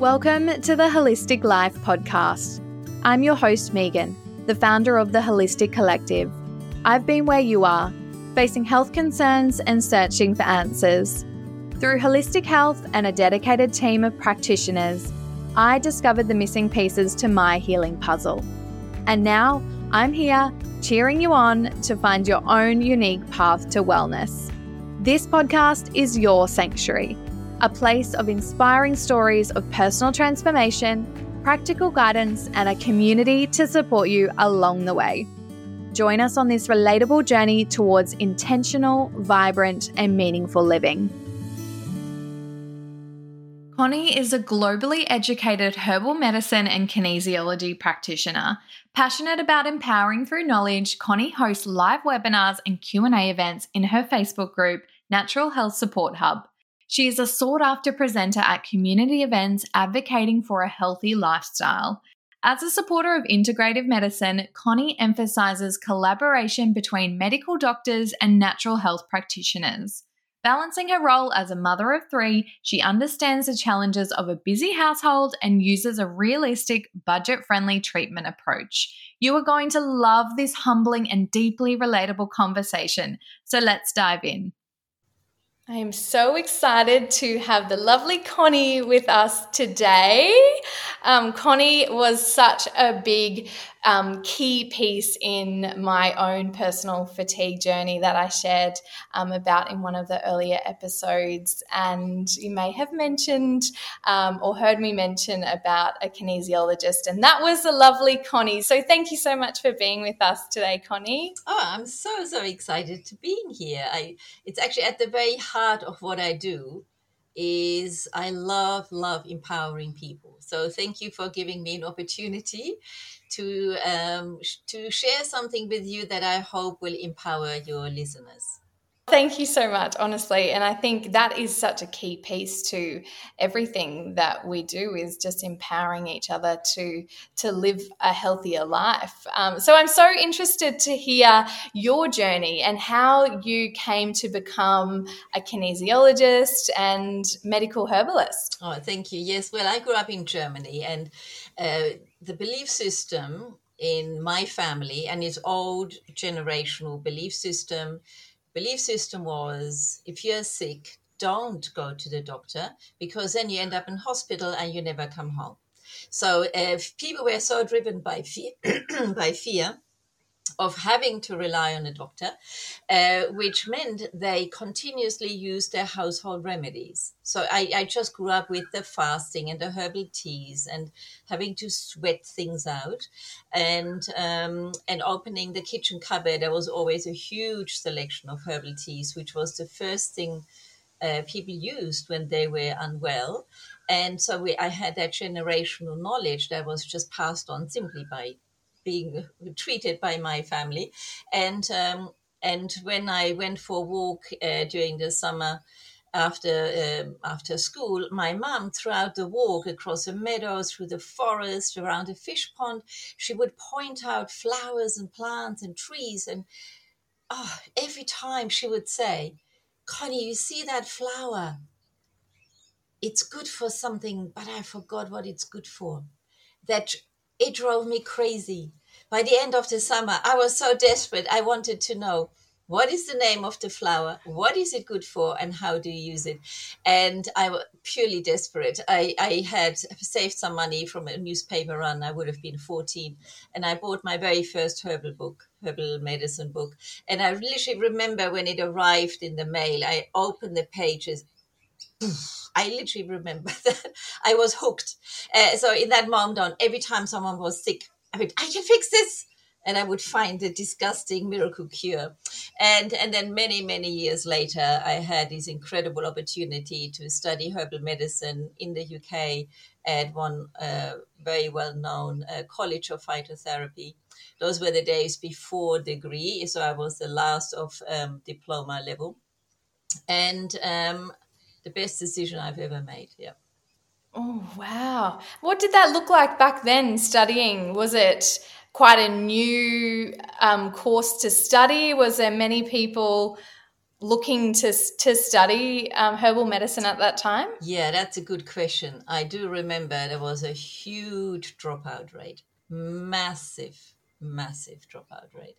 Welcome to the Wholistic Life podcast. I'm your host, Megan, the founder of the Wholistic Collective. I've been where you are, facing health concerns and searching for answers. Through holistic health and a dedicated team of practitioners, I discovered the missing pieces to my healing puzzle. And now I'm here cheering you on to find your own unique path to wellness. This podcast is your sanctuary a place of inspiring stories of personal transformation, practical guidance, and a community to support you along the way. Join us on this relatable journey towards intentional, vibrant, and meaningful living. Connie is a globally educated herbal medicine and kinesiology practitioner. Passionate about empowering through knowledge, Connie hosts live webinars and Q&A events in her Facebook group, Natural Health Support Hub. She is a sought after presenter at community events advocating for a healthy lifestyle. As a supporter of integrative medicine, Connie emphasizes collaboration between medical doctors and natural health practitioners. Balancing her role as a mother of three, she understands the challenges of a busy household and uses a realistic, budget friendly treatment approach. You are going to love this humbling and deeply relatable conversation, so let's dive in. I am so excited to have the lovely Connie with us today. Um, Connie was such a big um, key piece in my own personal fatigue journey that I shared um, about in one of the earlier episodes. And you may have mentioned um, or heard me mention about a kinesiologist, and that was the lovely Connie. So thank you so much for being with us today, Connie. Oh, I'm so, so excited to be here. I, it's actually at the very heart of what I do is I love, love empowering people. So thank you for giving me an opportunity to um, to share something with you that I hope will empower your listeners. Thank you so much, honestly. And I think that is such a key piece to everything that we do is just empowering each other to to live a healthier life. Um, so I'm so interested to hear your journey and how you came to become a kinesiologist and medical herbalist. Oh, thank you. Yes, well, I grew up in Germany, and uh, the belief system in my family and its old generational belief system belief system was if you're sick, don't go to the doctor because then you end up in hospital and you never come home. So if people were so driven by fear, by fear, of having to rely on a doctor, uh, which meant they continuously used their household remedies. So I, I, just grew up with the fasting and the herbal teas and having to sweat things out, and um, and opening the kitchen cupboard. There was always a huge selection of herbal teas, which was the first thing uh, people used when they were unwell. And so we, I had that generational knowledge that was just passed on simply by being treated by my family, and um, and when I went for a walk uh, during the summer after um, after school, my mom throughout the walk across the meadows, through the forest, around a fish pond, she would point out flowers and plants and trees, and oh, every time she would say, "Connie, you see that flower? It's good for something, but I forgot what it's good for." That it drove me crazy. By the end of the summer, I was so desperate. I wanted to know what is the name of the flower? What is it good for? And how do you use it? And i was purely desperate. I, I had saved some money from a newspaper run. I would have been 14 and i bought my very first herbal book herbal medicine book. And i literally remember when it arrived in the mail i opened the pages. I literally remember that I was hooked. Uh, so in that moment every time someone was sick, I mean, I can fix this. And I would find a disgusting miracle cure. And, and then many, many years later, I had this incredible opportunity to study herbal medicine in the UK at one uh, very well known uh, college of phytotherapy. Those were the days before degree, so I was the last of um, diploma level. And um, the best decision I've ever made. Yeah. Oh, wow. What did that look like back then studying? Was it quite a new um, course to study? Was there many people looking to to study um, herbal medicine at that time? Yeah, that's a good question. I do remember there was a huge dropout rate, massive massive dropout rate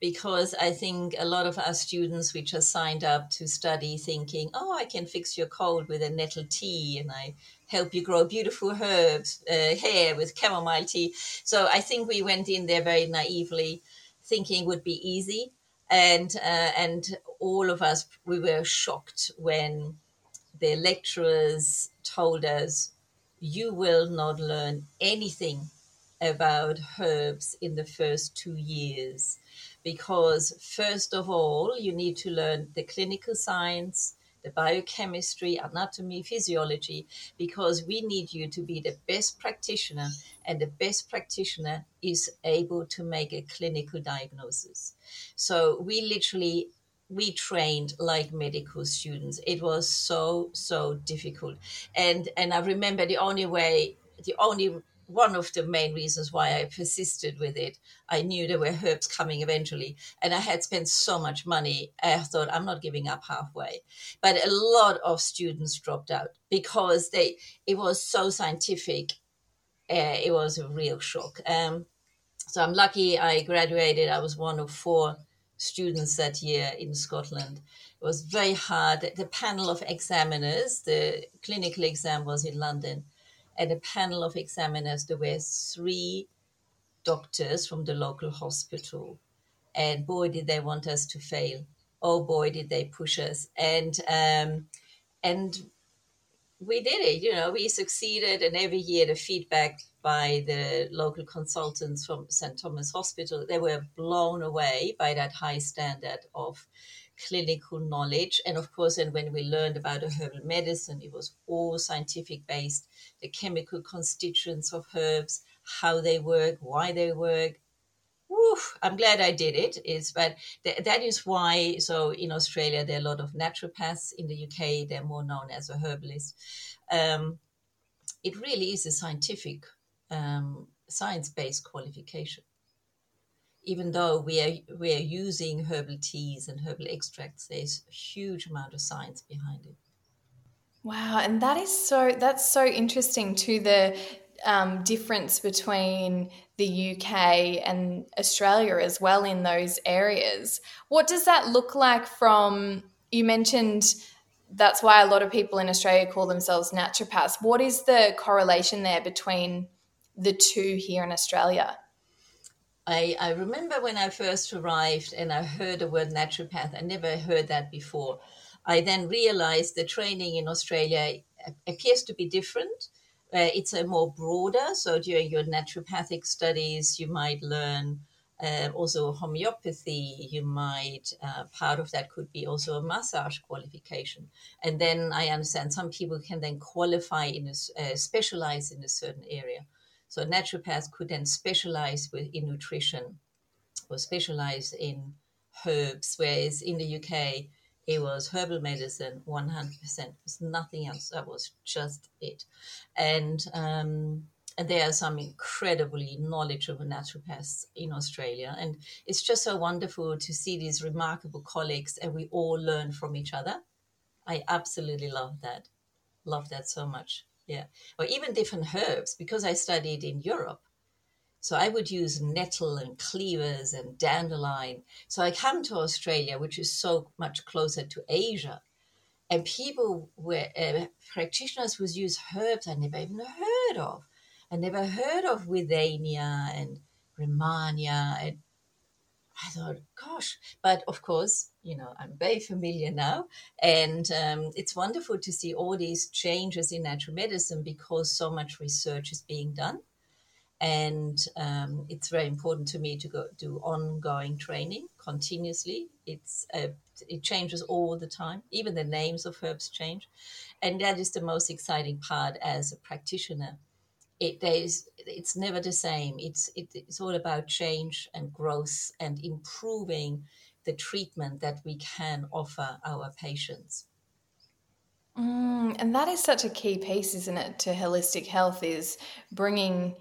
because I think a lot of our students which are signed up to study thinking, oh, I can fix your cold with a nettle tea and I help you grow beautiful herbs, uh, hair with chamomile tea. So I think we went in there very naively thinking it would be easy. And, uh, and all of us, we were shocked when the lecturers told us, you will not learn anything about herbs in the first two years because first of all you need to learn the clinical science the biochemistry anatomy physiology because we need you to be the best practitioner and the best practitioner is able to make a clinical diagnosis. So we literally we trained like medical students. It was so so difficult. And and i remember the only way the only one of the main reasons why I persisted with it. I knew there were herbs coming eventually, and I had spent so much money. I thought I'm not giving up halfway. But a lot of students dropped out because they it was so scientific. Uh, it was a real shock. Um, so I'm lucky I graduated. I was one of four students that year in Scotland. It was very hard. The panel of examiners, the clinical exam was in London and a panel of examiners, there were three doctors from the local hospital. And boy, did they want us to fail. Oh boy, did they push us. And um, and we did it, you know, we succeeded. And every year the feedback by the local consultants from St. Thomas Hospital, they were blown away by that high standard of clinical knowledge. And of course, and when we learned about herbal medicine, it was all scientific based, the chemical constituents of herbs, how they work, why they work. I'm glad I did it. Is but th- that is why. So in Australia, there are a lot of naturopaths. In the UK, they're more known as a herbalist. Um, it really is a scientific, um, science-based qualification even though we are we are using herbal teas and herbal extracts, there's a huge amount of science behind it. Wow, and that is so that's so interesting to the um, difference between the UK and Australia as well in those areas. What does that look like from? You mentioned that's why a lot of people in Australia call themselves naturopaths. What is the correlation there between the two here in Australia? I, I remember when I first arrived and I heard the word naturopath. I never heard that before. I then realized the training in Australia appears to be different. Uh, it's a more broader. So during your naturopathic studies, you might learn uh, also homeopathy. You might uh, part of that could be also a massage qualification. And then I understand some people can then qualify in a uh, specialize in a certain area. So naturopaths could then specialize in nutrition or specialize in herbs, whereas in the UK it was herbal medicine 100%. It was nothing else. That was just it. And um, and there are some incredibly knowledgeable naturopaths in Australia. And it's just so wonderful to see these remarkable colleagues and we all learn from each other. I absolutely love that. Love that so much. Yeah. Or even different herbs, because I studied in Europe. So I would use nettle and cleavers and dandelion. So I come to Australia, which is so much closer to Asia, and people were uh, practitioners would use herbs I never even heard of. I never heard of withania and rehmannia and I thought, gosh, but of course, you know, I'm very familiar now. And um, it's wonderful to see all these changes in natural medicine because so much research is being done. And um, it's very important to me to go do ongoing training continuously. It's uh, it changes all the time. Even the names of herbs change, and that is the most exciting part as a practitioner it there's it's never the same. It's it, it's all about change and growth and improving the treatment that we can offer our patients. Mm, and that is such a key piece isn't it to holistic health is bringing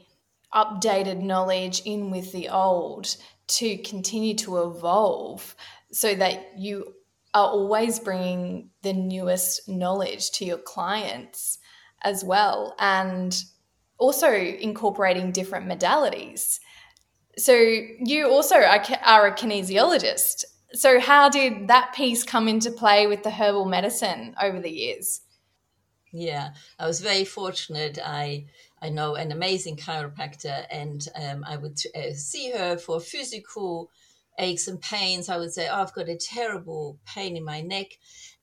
updated knowledge in with the old to continue to evolve so that you are always bringing the newest knowledge to your clients as well. And also incorporating different modalities. So, you also are a kinesiologist. So, how did that piece come into play with the herbal medicine over the years? Yeah, I was very fortunate. I I know an amazing chiropractor, and um, I would uh, see her for physical aches and pains. I would say, "Oh, I've got a terrible pain in my neck,"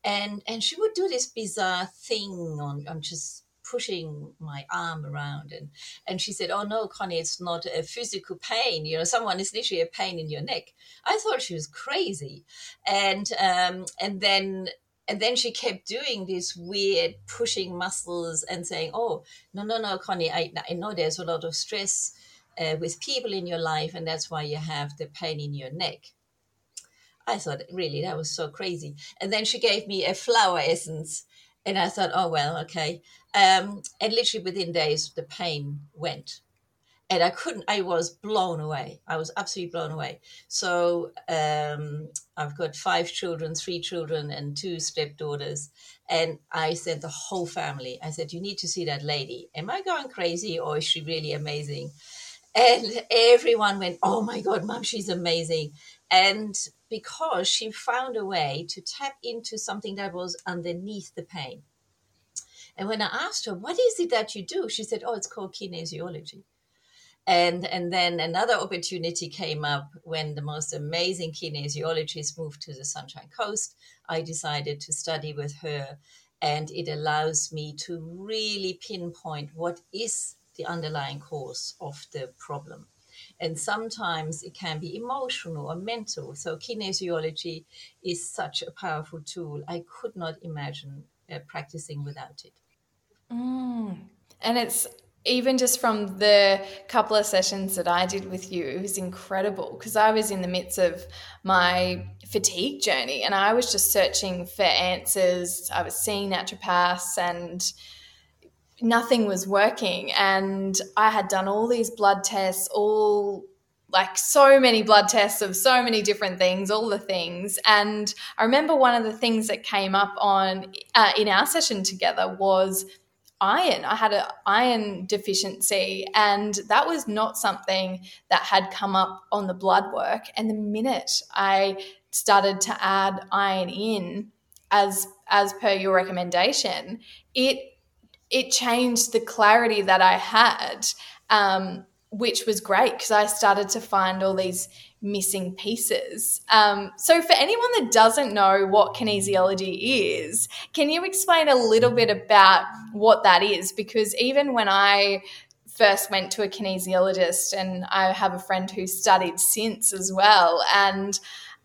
and and she would do this bizarre thing on on just pushing my arm around and and she said oh no connie it's not a physical pain you know someone is literally a pain in your neck i thought she was crazy and um and then and then she kept doing this weird pushing muscles and saying, "Oh, no, no, no, Connie, I, I know there's a lot of stress uh, with people in your life, and that's why you have the pain in your neck." I thought, really, that was so crazy. And then she gave me a flower essence, and I thought, oh well, okay. Um, and literally within days, the pain went and I couldn't. I was blown away. I was absolutely blown away. So um, I've got five children, three children, and two stepdaughters. And I said the whole family. I said, "You need to see that lady. Am I going crazy, or is she really amazing?" And everyone went, "Oh my God, mom, she's amazing!" And because she found a way to tap into something that was underneath the pain. And when I asked her, "What is it that you do?" she said, "Oh, it's called kinesiology." And, and then another opportunity came up when the most amazing kinesiologist moved to the Sunshine Coast. I decided to study with her, and it allows me to really pinpoint what is the underlying cause of the problem. And sometimes it can be emotional or mental. So, kinesiology is such a powerful tool. I could not imagine uh, practicing without it. Mm. And it's even just from the couple of sessions that I did with you, it was incredible because I was in the midst of my fatigue journey and I was just searching for answers. I was seeing naturopaths and nothing was working. And I had done all these blood tests, all like so many blood tests of so many different things, all the things. And I remember one of the things that came up on uh, in our session together was iron. I had an iron deficiency, and that was not something that had come up on the blood work. And the minute I started to add iron in, as as per your recommendation, it it changed the clarity that I had, um, which was great because I started to find all these missing pieces. Um, so, for anyone that doesn't know what kinesiology is, can you explain a little bit about what that is? Because even when I first went to a kinesiologist, and I have a friend who studied since as well, and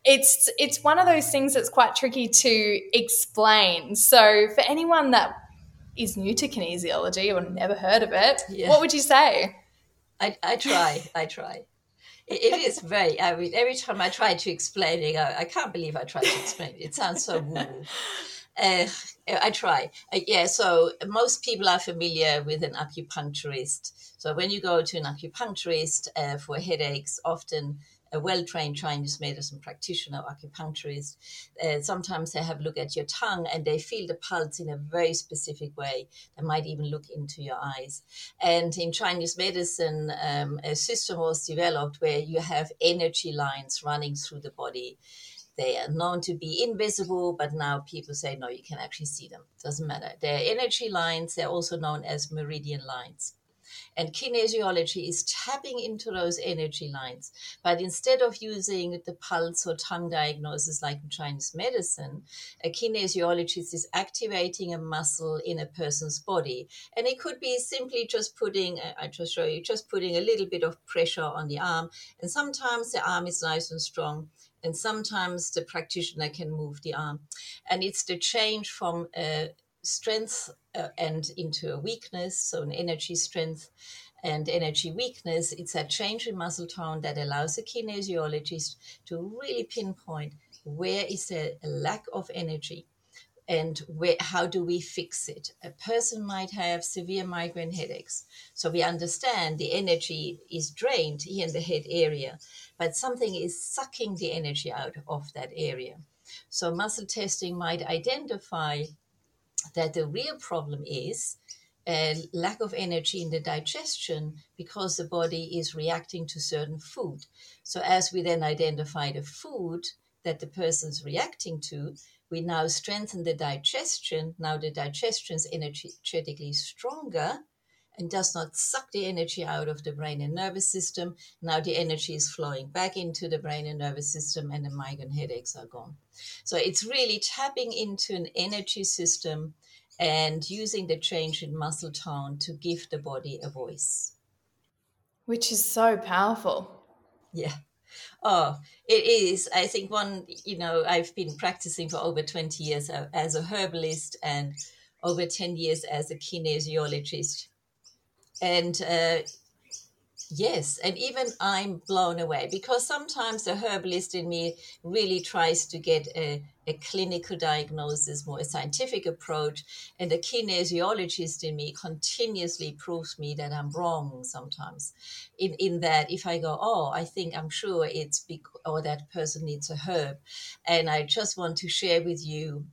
it's it's one of those things that's quite tricky to explain. So, for anyone that is new to kinesiology or never heard of it, yeah. what would you say? I, I try. I try it is very. I mean, every time I try to explain it, I, I can't believe I tried to explain it. It sounds so woo. Uh, I try. Uh, yeah, so most people are familiar with an acupuncturist. So when you go to an acupuncturist uh, for headaches, often a well-trained Chinese medicine practitioner, acupuncturist, uh, sometimes they have a look at your tongue and they feel the pulse in a very specific way. They might even look into your eyes. And in Chinese medicine, um, a system was developed where you have energy lines running through the body. They are known to be invisible, but now people say, no, you can actually see them. Doesn't matter. They're energy lines. They're also known as meridian lines. And kinesiology is tapping into those energy lines. But instead of using the pulse or tongue diagnosis like in Chinese medicine, a kinesiologist is activating a muscle in a person's body. And it could be simply just putting, I just show you, just putting a little bit of pressure on the arm. And sometimes the arm is nice and strong and sometimes the practitioner can move the arm. And it's the change from a strength uh, and into a weakness, so an energy strength and energy weakness. It's a change in muscle tone that allows a kinesiologist to really pinpoint where is there a lack of energy and where, how do we fix it? A person might have severe migraine headaches. So we understand the energy is drained here in the head area, but something is sucking the energy out of that area. So muscle testing might identify that the real problem is a lack of energy in the digestion because the body is reacting to certain food. So as we then identify the food that the person's reacting to, we now strengthen the digestion. Now the digestion is energetically stronger and does not suck the energy out of the brain and nervous system. Now the energy is flowing back into the brain and nervous system, and the migraine headaches are gone. So it's really tapping into an energy system and using the change in muscle tone to give the body a voice. Which is so powerful. Yeah. Oh, it is. I think one, you know, I've been practicing for over 20 years uh, as a herbalist and over 10 years as a kinesiologist and uh, yes and even i'm blown away because sometimes the herbalist in me really tries to get a, a clinical diagnosis more a scientific approach and the kinesiologist in me continuously proves me that i'm wrong sometimes in, in that if i go oh i think i'm sure it's because or that person needs a herb. And i just want to share with you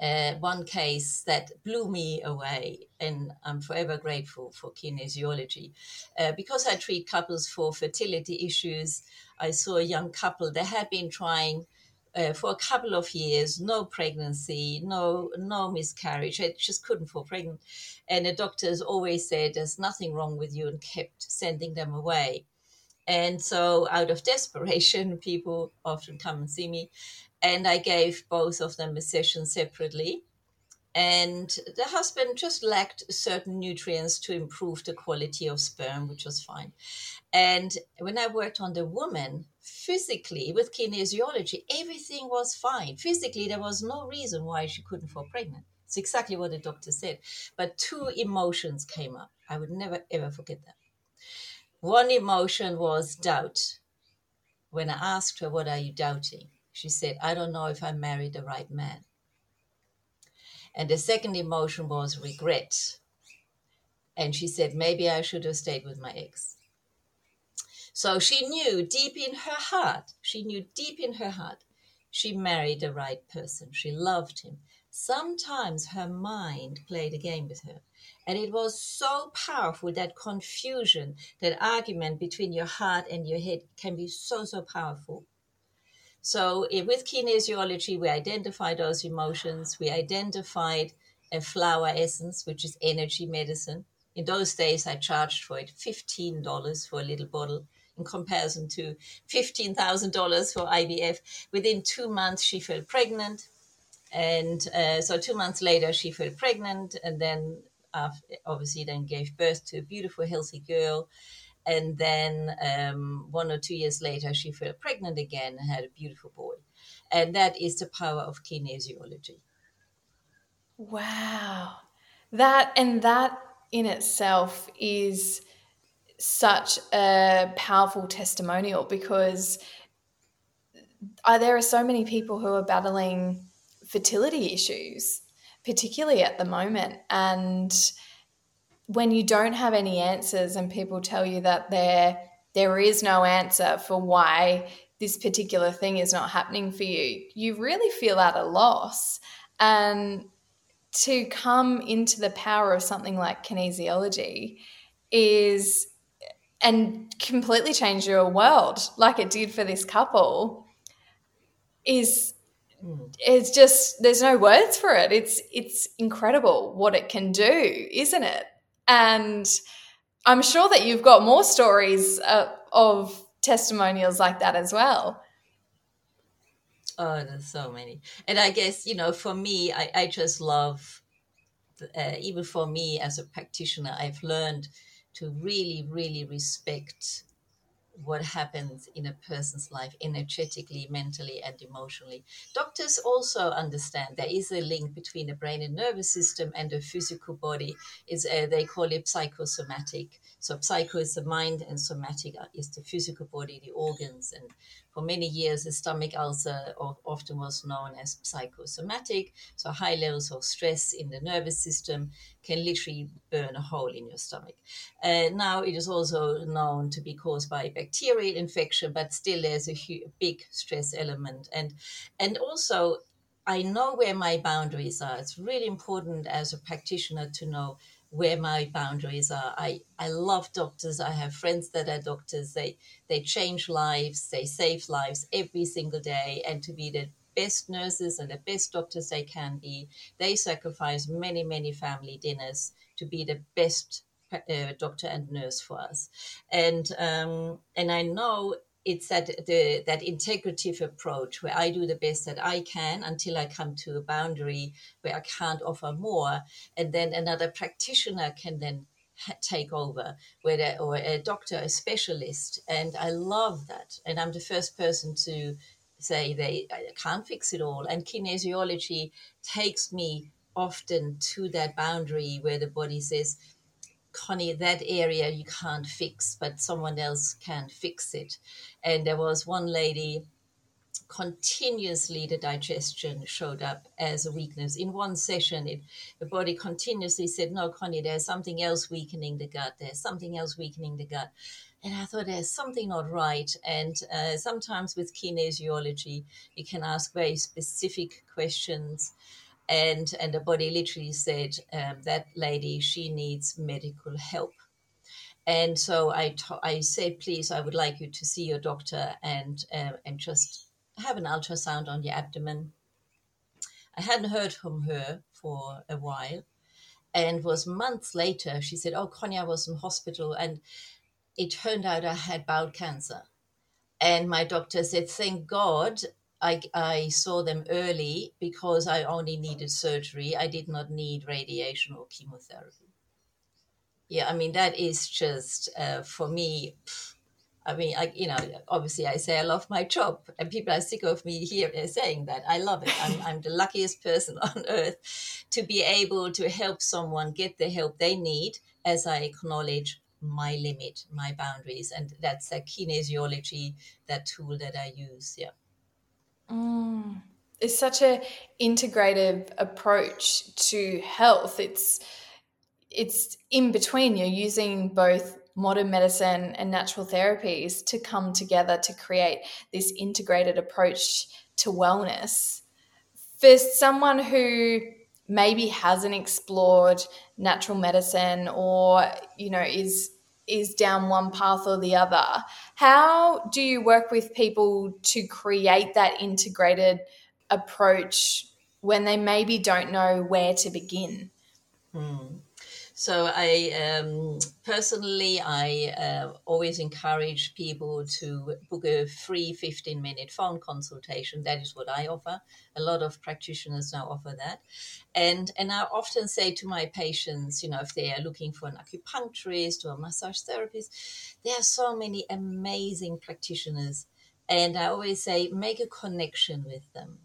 uh, one case that blew me away, and I'm forever grateful for kinesiology. Uh, because I treat couples for fertility issues, I saw a young couple that had been trying uh, for a couple of years, no pregnancy, no no miscarriage. I just couldn't fall pregnant, and the doctors always said there's nothing wrong with you, and kept sending them away. And so, out of desperation, people often come and see me and I gave both of them a session separately. And the husband just lacked certain nutrients to improve the quality of sperm, which was fine. And when I worked on the woman, physically with kinesiology, everything was fine. Physically, there was no reason why she couldn't fall pregnant. It's exactly what the doctor said. But two emotions came up. I would never, ever forget that. One emotion was doubt. When I asked her, What are you doubting? She said, I don't know if I married the right man. And the second emotion was regret. And she said, maybe I should have stayed with my ex. So she knew deep in her heart, she knew deep in her heart, she married the right person. She loved him. Sometimes her mind played a game with her. And it was so powerful that confusion, that argument between your heart and your head can be so, so powerful. So with kinesiology, we identified those emotions. We identified a flower essence, which is energy medicine. In those days, I charged for it $15 for a little bottle in comparison to $15,000 for IVF. Within two months, she fell pregnant. And uh, so two months later, she fell pregnant and then obviously then gave birth to a beautiful, healthy girl. And then um, one or two years later, she fell pregnant again and had a beautiful boy. And that is the power of kinesiology. Wow. That and that in itself is such a powerful testimonial because uh, there are so many people who are battling fertility issues, particularly at the moment. And when you don't have any answers and people tell you that there there is no answer for why this particular thing is not happening for you, you really feel at a loss. And to come into the power of something like kinesiology is and completely change your world like it did for this couple is hmm. it's just there's no words for it. It's it's incredible what it can do isn't it and I'm sure that you've got more stories uh, of testimonials like that as well. Oh, there's so many. And I guess, you know, for me, I, I just love, uh, even for me as a practitioner, I've learned to really, really respect what happens in a person's life energetically, mentally, and emotionally. Doctors also understand there is a link between the brain and nervous system and the physical body. Is uh, they call it psychosomatic. So psycho is the mind, and somatic is the physical body, the organs. And for many years, the stomach ulcer often was known as psychosomatic. So high levels of stress in the nervous system can literally burn a hole in your stomach. Uh, now it is also known to be caused by bacterial infection, but still there's a big stress element. And and also I know where my boundaries are. It's really important as a practitioner to know where my boundaries are. I, I love doctors. I have friends that are doctors. They they change lives, they save lives every single day and to be the best nurses and the best doctors they can be. They sacrifice many, many family dinners to be the best uh, doctor and nurse for us. And um, and I know it's that the that integrative approach where I do the best that I can until I come to a boundary where I can't offer more, and then another practitioner can then take over, whether or a doctor, a specialist, and I love that. And I'm the first person to say they I can't fix it all. And kinesiology takes me often to that boundary where the body says, Connie, that area you can't fix, but someone else can fix it. And there was one lady, continuously the digestion showed up as a weakness. In one session, it, the body continuously said, No, Connie, there's something else weakening the gut. There's something else weakening the gut. And I thought there's something not right. And uh, sometimes with kinesiology, you can ask very specific questions. And, and the body literally said, um, that lady, she needs medical help. And so I, t- I said, please, I would like you to see your doctor and, uh, and just have an ultrasound on your abdomen. I hadn't heard from her for a while and was months later she said oh i was in hospital and it turned out I had bowel cancer. And my doctor said, Thank God I, I saw them early because I only needed surgery. I did not need radiation or chemotherapy. Yeah, I mean, that is just uh, for me. I mean, I, you know, obviously I say I love my job, and people are sick of me here saying that. I love it. I'm, I'm the luckiest person on earth to be able to help someone get the help they need as I acknowledge my limit, my boundaries, and that's a kinesiology, that tool that I use. Yeah. Mm. It's such a integrative approach to health. It's it's in between. You're using both modern medicine and natural therapies to come together to create this integrated approach to wellness. For someone who maybe hasn't explored natural medicine or you know is is down one path or the other. How do you work with people to create that integrated approach when they maybe don't know where to begin? Hmm. So I um, personally, I uh, always encourage people to book a free 15 minute phone consultation. That is what I offer. A lot of practitioners now offer that. And, and I often say to my patients, you know, if they are looking for an acupuncturist or a massage therapist, there are so many amazing practitioners. And I always say, make a connection with them,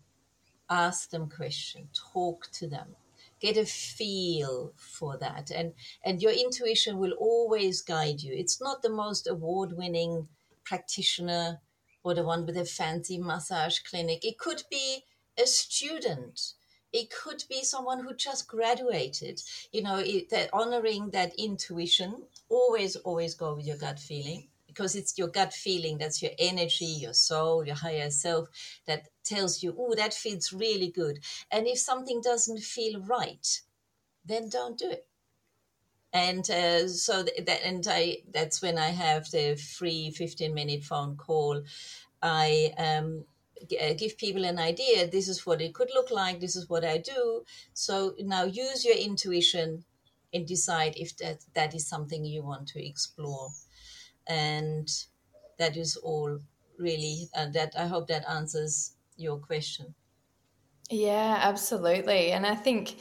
ask them questions, talk to them get a feel for that. And and your intuition will always guide you. It's not the most award winning practitioner or the one with a fancy massage clinic. It could be a student. It could be someone who just graduated. You know it, that honoring that intuition always always go with your gut feeling because it's your gut feeling that's your energy your soul your higher self that tells you oh that feels really good. And if something doesn't feel right then don't do it. And uh, so that and i that's when i have the free 15 minute phone call. I um, uh, give people an idea this is what it could look like this is what i do. So now use your intuition and decide if that that is something you want to explore and that is all really uh, that i hope that answers your question. Yeah absolutely. And i think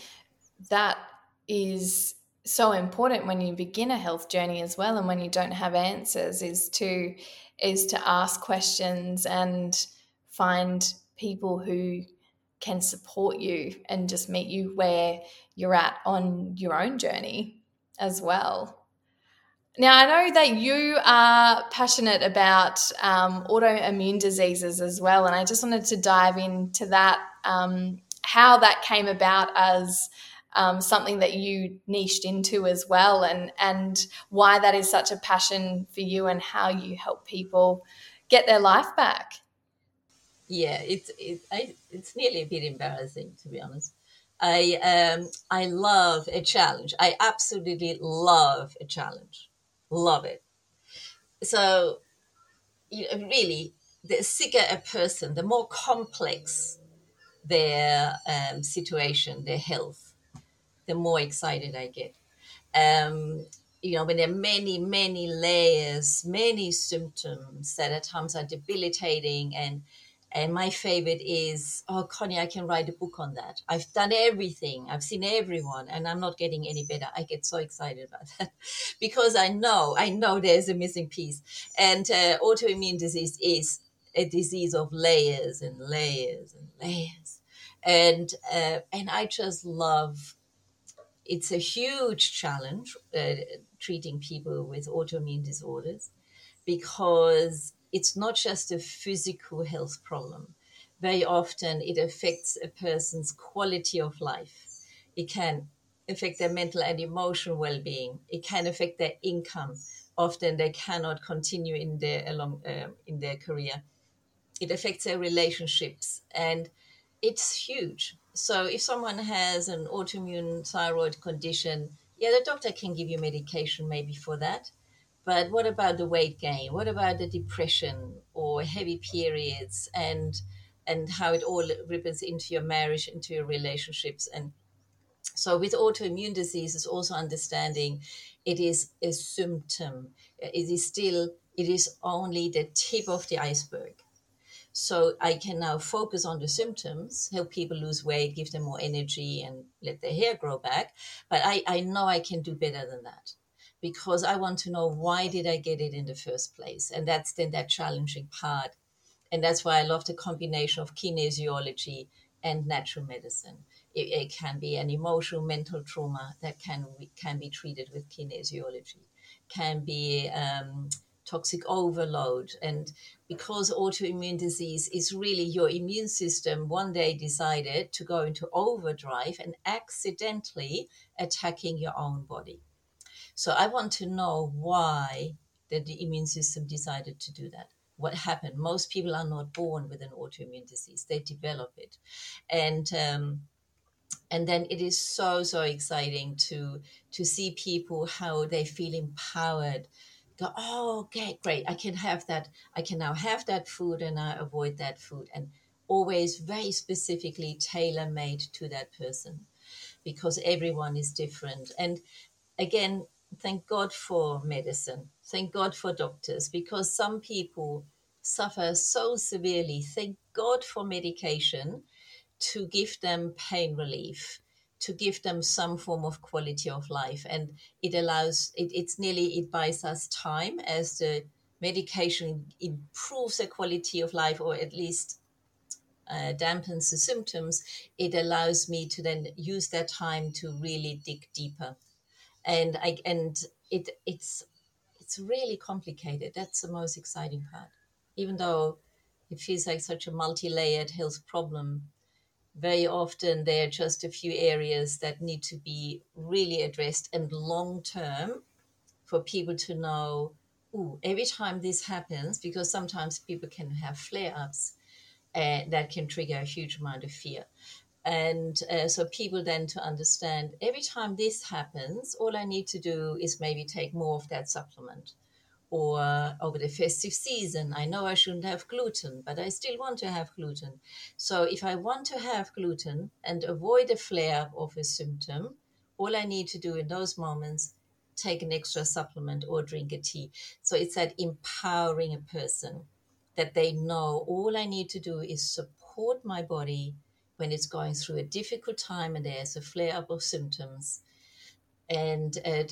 that is so important when you begin a health journey as well and when you don't have answers is to is to ask questions and find people who can support you and just meet you where you're at on your own journey as well now, I know that you are passionate about um, autoimmune diseases as well, and I just wanted to dive into that, um, how that came about as um, something that you niched into as well, and and why that is such a passion for you, and how you help people get their life back. Yeah, it's it, I, it's nearly a bit embarrassing to be honest. I um I love a challenge. I absolutely love a challenge. Love it. So you know, really the sicker a person, the more complex their um, situation, their health, the more excited I get. Um, you know, when there are many, many layers, many symptoms that at times are debilitating and and my favorite is, oh, Connie, I can write a book on that. I've done everything. I've seen everyone, and I'm not getting any better. I get so excited about that because I know, I know there's a missing piece. And uh, autoimmune disease is a disease of layers and layers and layers. And uh, and I just love. It's a huge challenge uh, treating people with autoimmune disorders because it's not just a physical health problem. Very often it affects a person's quality of life. It can affect their mental and emotional well-being. It can affect their income. Often they cannot continue in their along uh, in their career. It affects their relationships, and it's huge. So if someone has an autoimmune thyroid condition, yeah, the doctor can give you medication maybe for that but what about the weight gain? What about the depression or heavy periods and and how it all ripples into your marriage, into your relationships? And so with autoimmune diseases, also understanding it is a symptom. It is still it is only the tip of the iceberg. So I can now focus on the symptoms, help people lose weight, give them more energy, and let their hair grow back. But I, I know I can do better than that because I want to know why did I get it in the first place? And that's then that challenging part. And that's why I love the combination of kinesiology and natural medicine. It, it can be an emotional mental trauma that can can be treated with kinesiology, can be um, toxic overload, and because autoimmune disease is really your immune system one day decided to go into overdrive and accidentally attacking your own body so I want to know why that the immune system decided to do that. What happened? Most people are not born with an autoimmune disease; they develop it, and um, and then it is so so exciting to to see people how they feel empowered. Go oh okay great. I can have that. I can now have that food and i avoid that food. And always very specifically tailor made to that person because everyone is different. And again thank God for medicine. Thank God for doctors because some people suffer so severely. Thank God for medication to give them pain relief, to give them some form of quality of life. And it allows, it, it's nearly, it buys us time as the medication improves the quality of life or at least uh, dampens the symptoms. It allows me to then use that time to really dig deeper and I and it it's it's really complicated. That's the most exciting part. Even though it feels like such a multi-layered health problem, very often there are just a few areas that need to be really addressed and long term for people to know ooh, every time this happens, because sometimes people can have flare ups and eh, that can trigger a huge amount of fear. And uh, so people then to understand every time this happens, all I need to do is maybe take more of that supplement. Or over the festive season, I know I shouldn't have gluten, but I still want to have gluten. So if I want to have gluten and avoid a flare of a symptom, all I need to do in those moments take an extra supplement or drink a tea. So it's that empowering a person that they know all I need to do is support my body when it's going through a difficult time and there's a flare up of symptoms. And uh,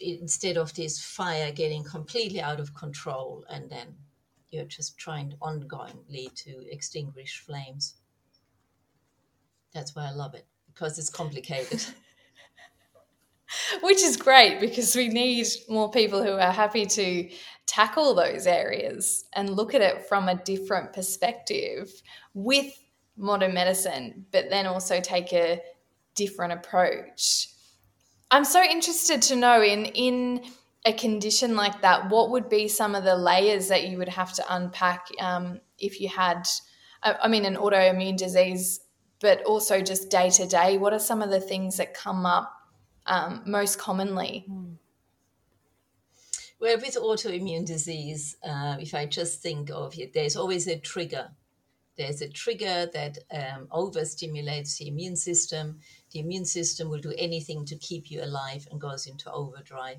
instead of this fire getting completely out of control, and then you're just trying ongoingly to extinguish flames. That's why I love it because it's complicated. Which is great because we need more people who are happy to tackle those areas and look at it from a different perspective with modern medicine, but then also take a different approach. I'm so interested to know in in a condition like that, what would be some of the layers that you would have to unpack um, if you had, I mean, an autoimmune disease, but also just day to day? What are some of the things that come up um, most commonly? Well, with autoimmune disease, uh, if I just think of it, there's always a trigger. There's a trigger that um, overstimulates the immune system. The immune system will do anything to keep you alive and goes into overdrive.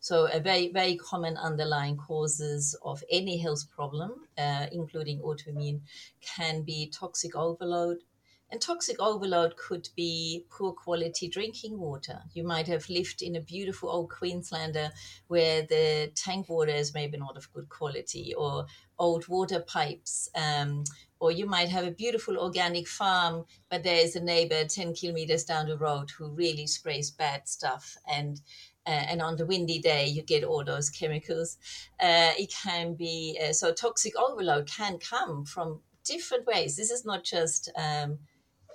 So, a very, very common underlying causes of any health problem, uh, including autoimmune, can be toxic overload. And toxic overload could be poor quality drinking water. You might have lived in a beautiful old Queenslander where the tank water is maybe not of good quality, or old water pipes. Um, or you might have a beautiful organic farm, but there is a neighbor 10 kilometers down the road who really sprays bad stuff. And uh, and on the windy day you get all those chemicals. Uh, it can be uh, so toxic overload can come from different ways. This is not just um,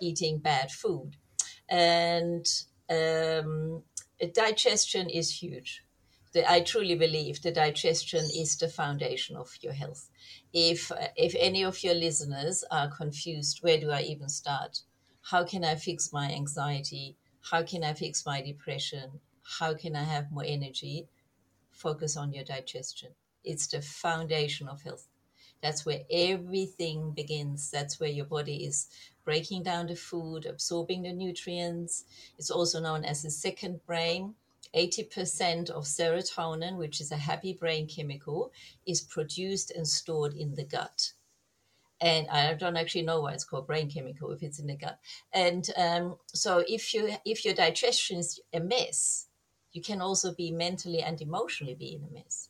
eating bad food, and um, digestion is huge. The, I truly believe the digestion is the foundation of your health. If if any of your listeners are confused, where do I even start? How can I fix my anxiety? How can I fix my depression? how can I have more energy? Focus on your digestion. It's the foundation of health. That's where everything begins. That's where your body is breaking down the food, absorbing the nutrients. It's also known as the second brain. 80% of serotonin, which is a happy brain chemical, is produced and stored in the gut and I don't actually know why it's called brain chemical if it's in the gut. And um, so if you if your digestion is a mess, you can also be mentally and emotionally be in a mess.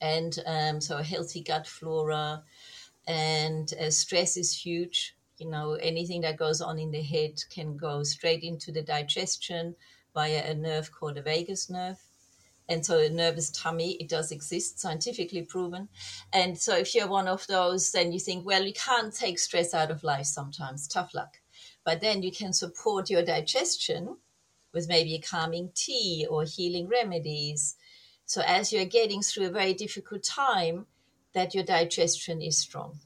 And um, so a healthy gut flora and uh, stress is huge. You know, anything that goes on in the head can go straight into the digestion via a nerve called the vagus nerve. And so a nervous tummy, it does exist, scientifically proven. And so if you're one of those, then you think, well, you can't take stress out of life sometimes, tough luck. But then you can support your digestion with maybe a calming tea or healing remedies. So as you're getting through a very difficult time, that your digestion is strong.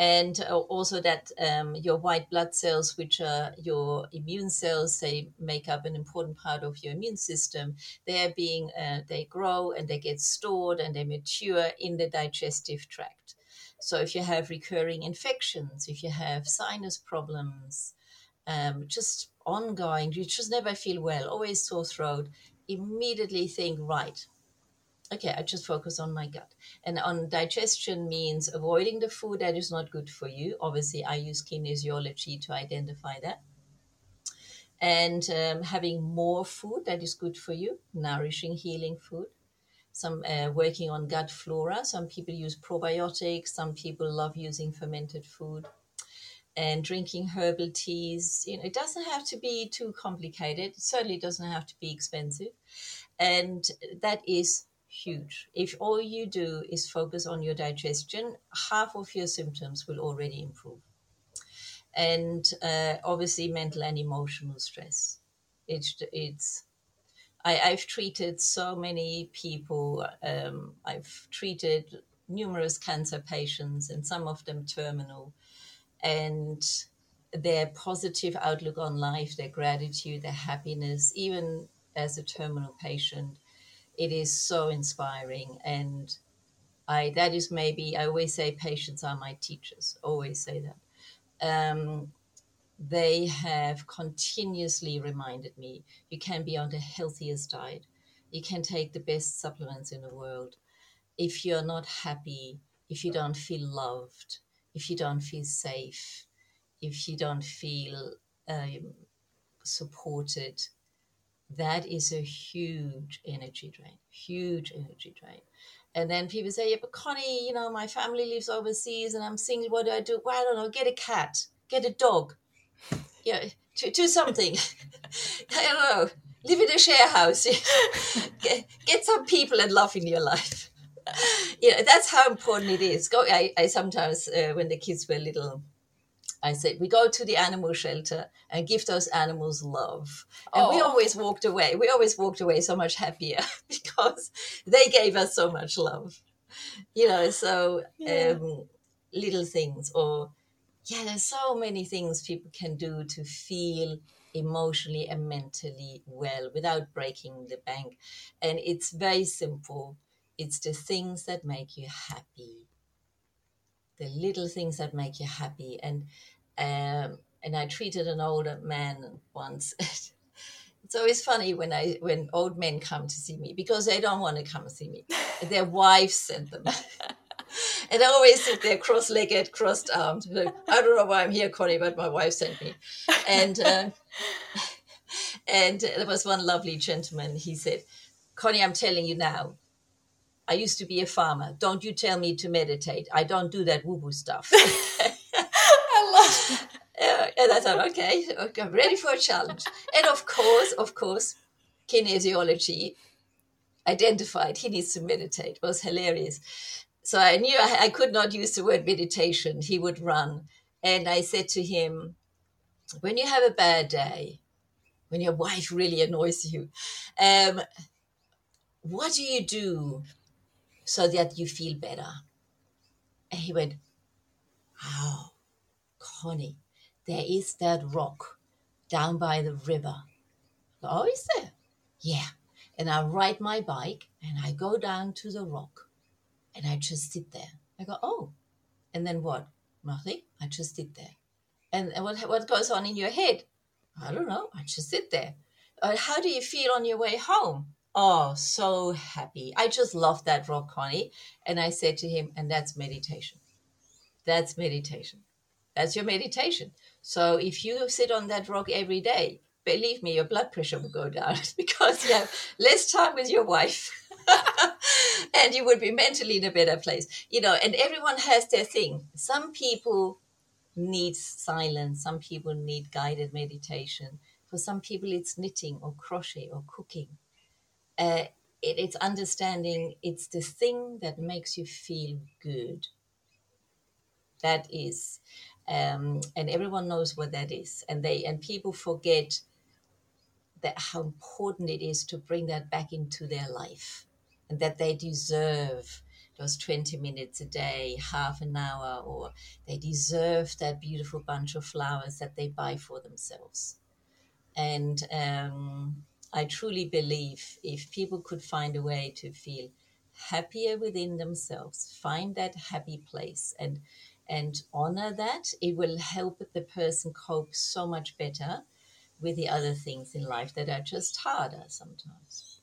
And uh, also that um, your white blood cells, which are your immune cells, they make up an important part of your immune system. They are being, uh, they grow and they get stored and they mature in the digestive tract. So if you have recurring infections, if you have sinus problems, um, just ongoing, you just never feel well, always sore throat, immediately think, right, okay, I just focus on my gut. And on digestion means avoiding the food that is not good for you. Obviously, I use kinesiology to identify that. And um, having more food that is good for you, nourishing, healing food. Some uh, working on gut flora. Some people use probiotics. Some people love using fermented food and drinking herbal teas. You know, it doesn't have to be too complicated. It certainly doesn't have to be expensive. And that is huge. If all you do is focus on your digestion, half of your symptoms will already improve. And uh, obviously, mental and emotional stress. It's, it's I, have treated so many people. Um, I've treated numerous cancer patients, and some of them terminal and their positive outlook on life, their gratitude, their happiness, even as a terminal patient, it is so inspiring. And I that is maybe I always say patients are my teachers. Always say that. Um, they have continuously reminded me you can be on the healthiest diet, you can take the best supplements in the world. If you're not happy, if you don't feel loved, if you don't feel safe, if you don't feel um, supported, that is a huge energy drain, huge energy drain. And then people say, yeah, but Connie, you know, my family lives overseas and I'm single. What do I do? Well, I don't know. Get a cat, get a dog. Yeah, do, do something. I don't know. Live in a share house. get, get some people and love in your life. know, that's how important it is. Go, I, I sometimes, uh, when the kids were little, I said, we go to the animal shelter and give those animals love. And we Oh. always walked away. We always walked away so much happier because they gave us so much love. You know, so Yeah. um, little things or yeah, there's so many things people can do to feel emotionally and mentally well without breaking the bank. And it's very simple. It's the things that make you happy. The little things that make you happy. And um, and I treated an older man once. it's always funny when I when old men come to see me because they don't want to come see me. Their wives sent them. And I always sit there cross-legged, crossed-armed. I don't know why I'm here, Connie, but my wife sent me. And uh, and there was one lovely gentleman. He said, "Connie, I'm telling you now. I used to be a farmer. Don't you tell me to meditate. I don't do that woo-woo stuff." And I thought, okay, okay, I'm ready for a challenge. And of course, of course, kinesiology identified he needs to meditate. It was hilarious. So I knew I, I could not use the word meditation. He would run. And I said to him, when you have a bad day, when your wife really annoys you, um, what do you do so that you feel better? And he went, oh, Connie, there is that rock down by the river. Oh, is there? Yeah. And I ride my bike and I go down to the rock and I just sit there. I go, oh. And then what? Nothing. I just sit there. And and what, what goes on in your head? I don't know. I just sit there. Uh, how do you feel on your way home? Oh, so happy. I just love that rock, Connie. And I said to him, and that's meditation. That's meditation. That's your meditation. So if you sit on that rock every day, believe me, your blood pressure will go down because you have less time with your wife. and you would be mentally in a better place. You know, and everyone has their thing. Some people need silence, some people need guided meditation. For some people, it's knitting or crochet or cooking. Uh, it, it's understanding it's the thing that makes you feel good. That is, um, and everyone knows what that is, and they and people forget that how important it is to bring that back into their life, and that they deserve those 20 minutes a day, half an hour, or they deserve that beautiful bunch of flowers that they buy for themselves. And um, I truly believe if people could find a way to feel happier within themselves, find that happy place and and honor that, it will help the person cope so much better with the other things in life that are just harder sometimes.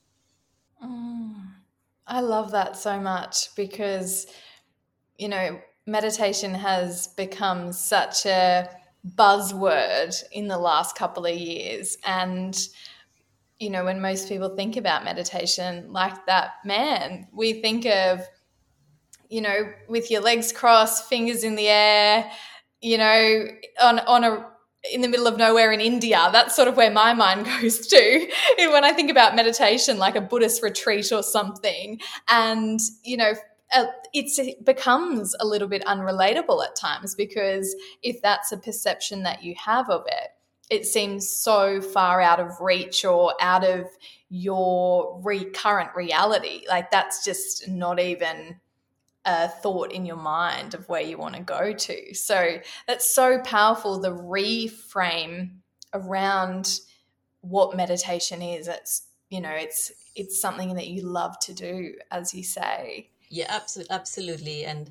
Mm, I love that so much because, you know, meditation has become such a buzzword in the last couple of years. And, you know, when most people think about meditation, like that man, we think of, you know, with your legs crossed, fingers in the air, you know, on, on a in the middle of nowhere in India. That's sort of where my mind goes to when I think about meditation, like a Buddhist retreat or something. And, you know, uh, it becomes a little bit unrelatable at times because if that's a perception that you have of it, it seems so far out of reach or out of your recurrent reality. Like that's just not even a thought in your mind of where you want to go to. So that's so powerful the reframe around what meditation is. It's you know, it's it's something that you love to do, as you say. Yeah, absolutely, absolutely, and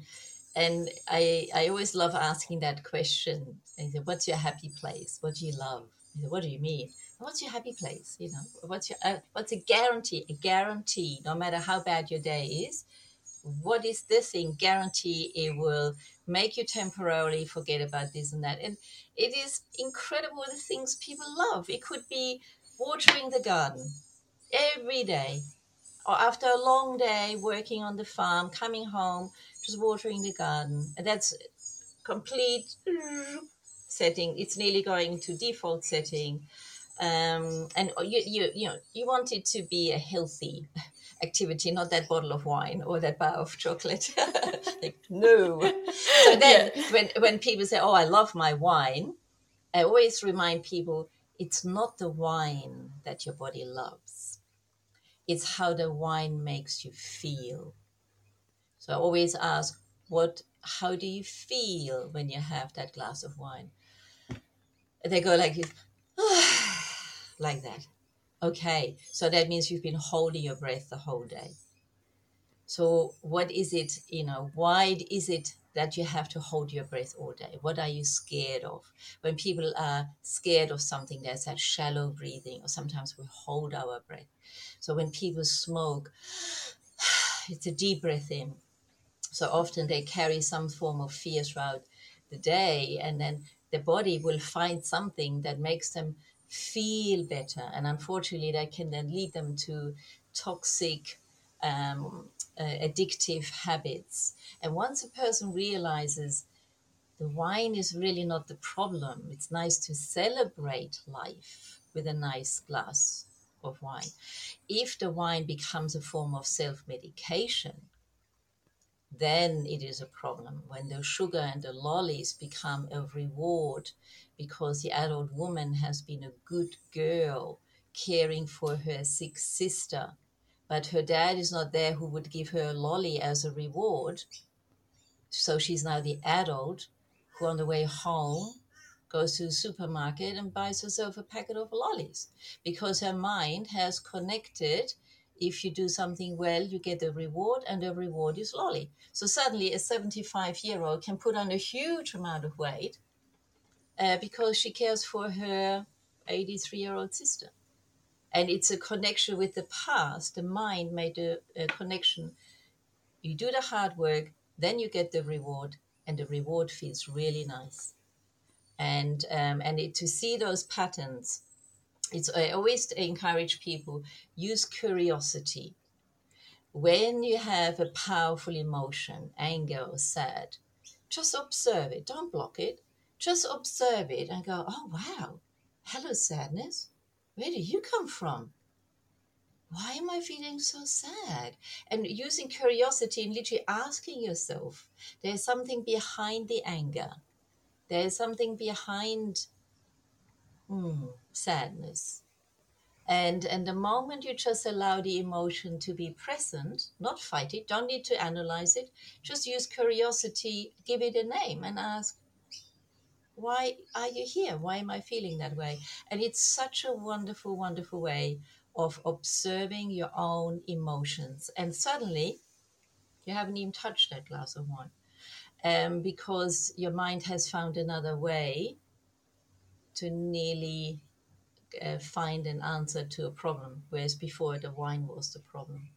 and I I always love asking that question. Say, What's your happy place? What do you love? Say, what do you mean? What's your happy place? You know, what's your uh, what's a guarantee? A guarantee, no matter how bad your day is, what is this thing? Guarantee it will make you temporarily forget about this and that. And it is incredible the things people love. It could be watering the garden every day, or after a long day working on the farm, coming home, just watering the garden. And that's complete setting. It's nearly going to default setting. um, and you, you you know you want it to be a healthy activity, not that bottle of wine or that bar of chocolate. like, no. So then, yeah. when when people say, "Oh, I love my wine," I always remind people it's not the wine that your body loves; it's how the wine makes you feel. So I always ask, "What? How do you feel when you have that glass of wine?" they go like this, like that. Okay, so that means you've been holding your breath the whole day. So, what is it, you know, why is it that you have to hold your breath all day? What are you scared of? When people are scared of something, there's that shallow breathing, or sometimes we hold our breath. So, when people smoke, it's a deep breath in. So, often they carry some form of fear throughout the day, and then the body will find something that makes them feel better. And unfortunately, that can then lead them to toxic, um, uh, addictive habits. And once a person realizes the wine is really not the problem, it's nice to celebrate life with a nice glass of wine. If the wine becomes a form of self medication, then it is a problem when the sugar and the lollies become a reward because the adult woman has been a good girl caring for her sick sister. But her dad is not there who would give her a lolly as a reward. So she's now the adult who on the way home goes to the supermarket and buys herself a packet of lollies. Because her mind has connected if you do something well, you get a reward, and the reward is lolly. So suddenly, a 75 year old can put on a huge amount of weight uh, because she cares for her 83 year old sister. And it's a connection with the past. The mind made a, a connection. You do the hard work, then you get the reward, and the reward feels really nice. And um, and it, to see those patterns it's I always encourage people use curiosity. When you have a powerful emotion, anger or sad, just observe it. Don't block it. Just observe it and go, oh wow, hello sadness. Where do you come from? Why am I feeling so sad? And using curiosity and literally asking yourself, there's something behind the anger. There's something behind hmm, sadness. And, and the moment you just allow the emotion to be present, not fight it, don't need to analyze it, just use curiosity, give it a name, and ask, why are you here? Why am I feeling that way? And it's such a wonderful, wonderful way of observing your own emotions. And suddenly, you haven't even touched that glass of wine um, because your mind has found another way to nearly uh, find an answer to a problem, whereas before the wine was the problem.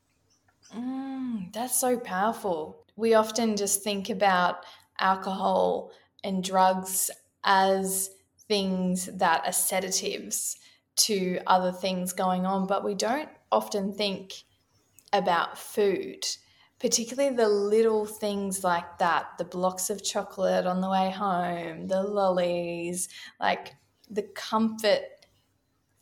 Mm, that's so powerful. We often just think about alcohol and drugs as things that are sedatives to other things going on, but we don't often think about food, particularly the little things like that the blocks of chocolate on the way home, the lollies, like the comfort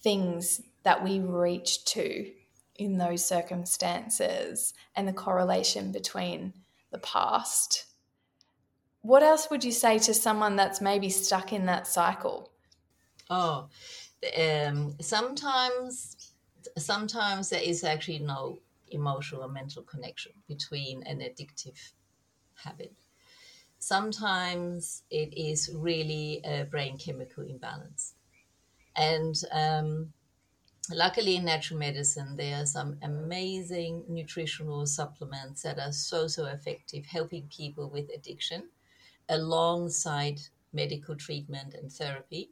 things that we reach to in those circumstances and the correlation between the past. What else would you say to someone that's maybe stuck in that cycle? Oh, um, sometimes sometimes there is actually no emotional or mental connection between an addictive habit. Sometimes it is really a brain chemical imbalance. And um, luckily, in natural medicine, there are some amazing nutritional supplements that are so, so effective helping people with addiction alongside medical treatment and therapy.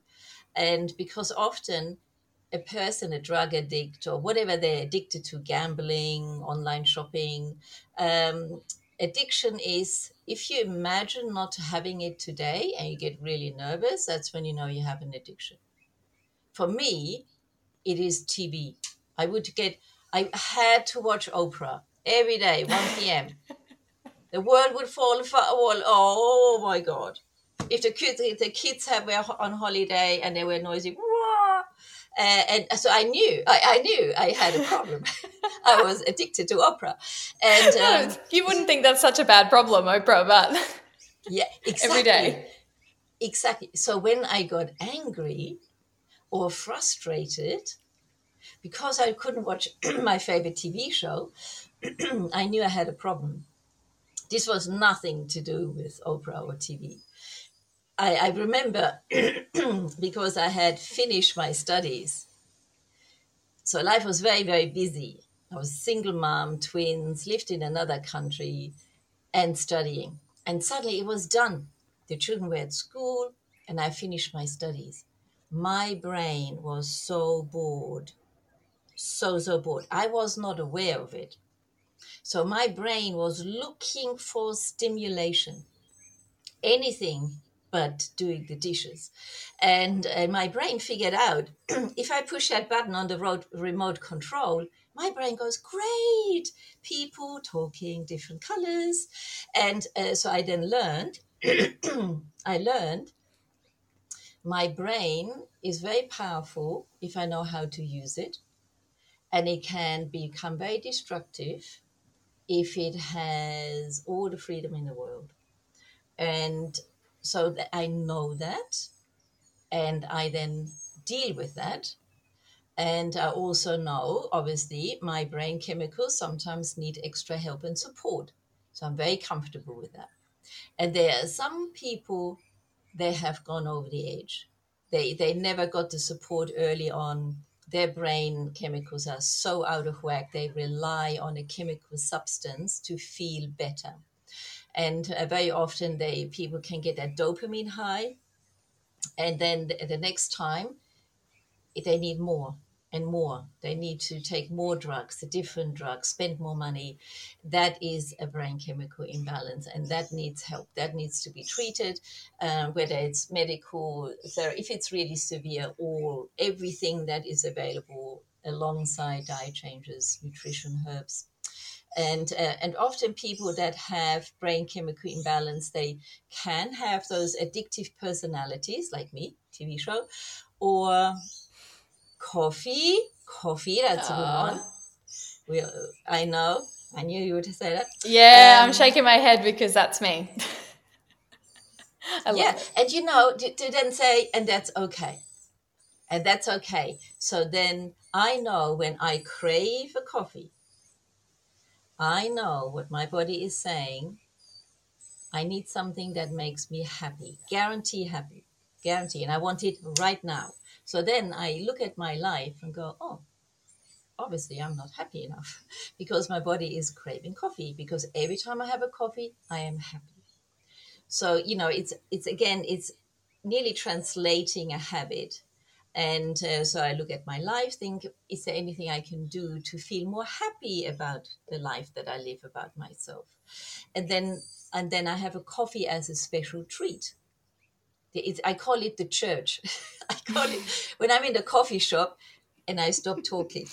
And because often a person, a drug addict, or whatever they're addicted to, gambling, online shopping, um, addiction is if you imagine not having it today and you get really nervous, that's when you know you have an addiction for me, it is TV. I would get, I had to watch Oprah every day, 1 p.m. the world would fall apart. Oh my God. If the kids, if the kids have, were on holiday and they were noisy, Uh, and so I knew, I, I, knew I had a problem. I was addicted to Oprah, and um, you wouldn't think that's such a bad problem, Oprah, but yeah, exactly, every day, exactly. So when I got angry or frustrated because I couldn't watch my favorite TV show, I knew I had a problem. This was nothing to do with Oprah or TV. I, I remember because I had finished my studies. So life was very, very busy. I was a single mom, twins, lived in another country, and studying. And suddenly it was done. The children were at school, and I finished my studies. My brain was so bored, so, so bored. I was not aware of it. So my brain was looking for stimulation, anything but doing the dishes. And my brain figured out if I push that button on the road, remote control, my brain goes, great, people talking different colors. And uh, so I then learned, I learned my brain is very powerful if I know how to use it. And it can become very destructive if it has all the freedom in the world. And so that I know that, and I then deal with that. And I also know, obviously, my brain chemicals sometimes need extra help and support. So I'm very comfortable with that. And there are some people, they have gone over the age. They, they never got the support early on. Their brain chemicals are so out of whack, they rely on a chemical substance to feel better. And uh, very often they people can get that dopamine high and then the, the next time they need more and more. They need to take more drugs the different drugs spend more money. That is a brain chemical imbalance and that needs help. That needs to be treated uh, whether it's medical if it's really severe or everything that is available alongside diet changes nutrition herbs. And uh, and often people that have brain chemical imbalance they can have those addictive personalities like me tv show or coffee coffee that's a good one we, i know i knew you would say that yeah um, i'm shaking my head because that's me yeah it. and you know to, to then say and that's okay and that's okay so then i know when i crave a coffee I know what my body is saying. I need something that makes me happy, guarantee happy, guarantee. And I want it right now. So then I look at my life and go, oh, obviously I'm not happy enough because my body is craving coffee because every time I have a coffee, I am happy. So, you know, it's, it's again, it's nearly translating a habit and uh, so I look at my life, think, is there anything I can do to feel more happy about the life that I live about myself? And then, and then I have a coffee as a special treat. It's, I call it the church. I call it when I'm in the coffee shop and I stop talking.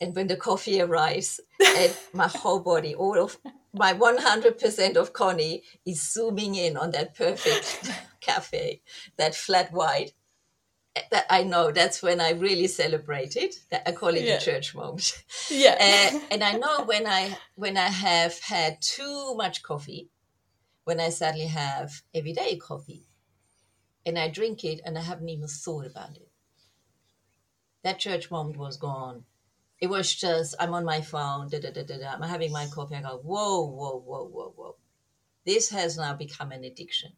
And when the coffee arrives, and my whole body, all of my 100% of Connie is zooming in on that perfect cafe, that flat white that I know that's when I really celebrated. That I call it yeah. the church moment. Yeah. Uh, and I know when I when I have had too much coffee, when I suddenly have everyday coffee, and I drink it and I haven't even thought about it. That church moment was gone. It was just I'm on my phone. Da, da, da, da, da. I'm having my coffee. I go whoa whoa whoa whoa whoa. This has now become an addiction.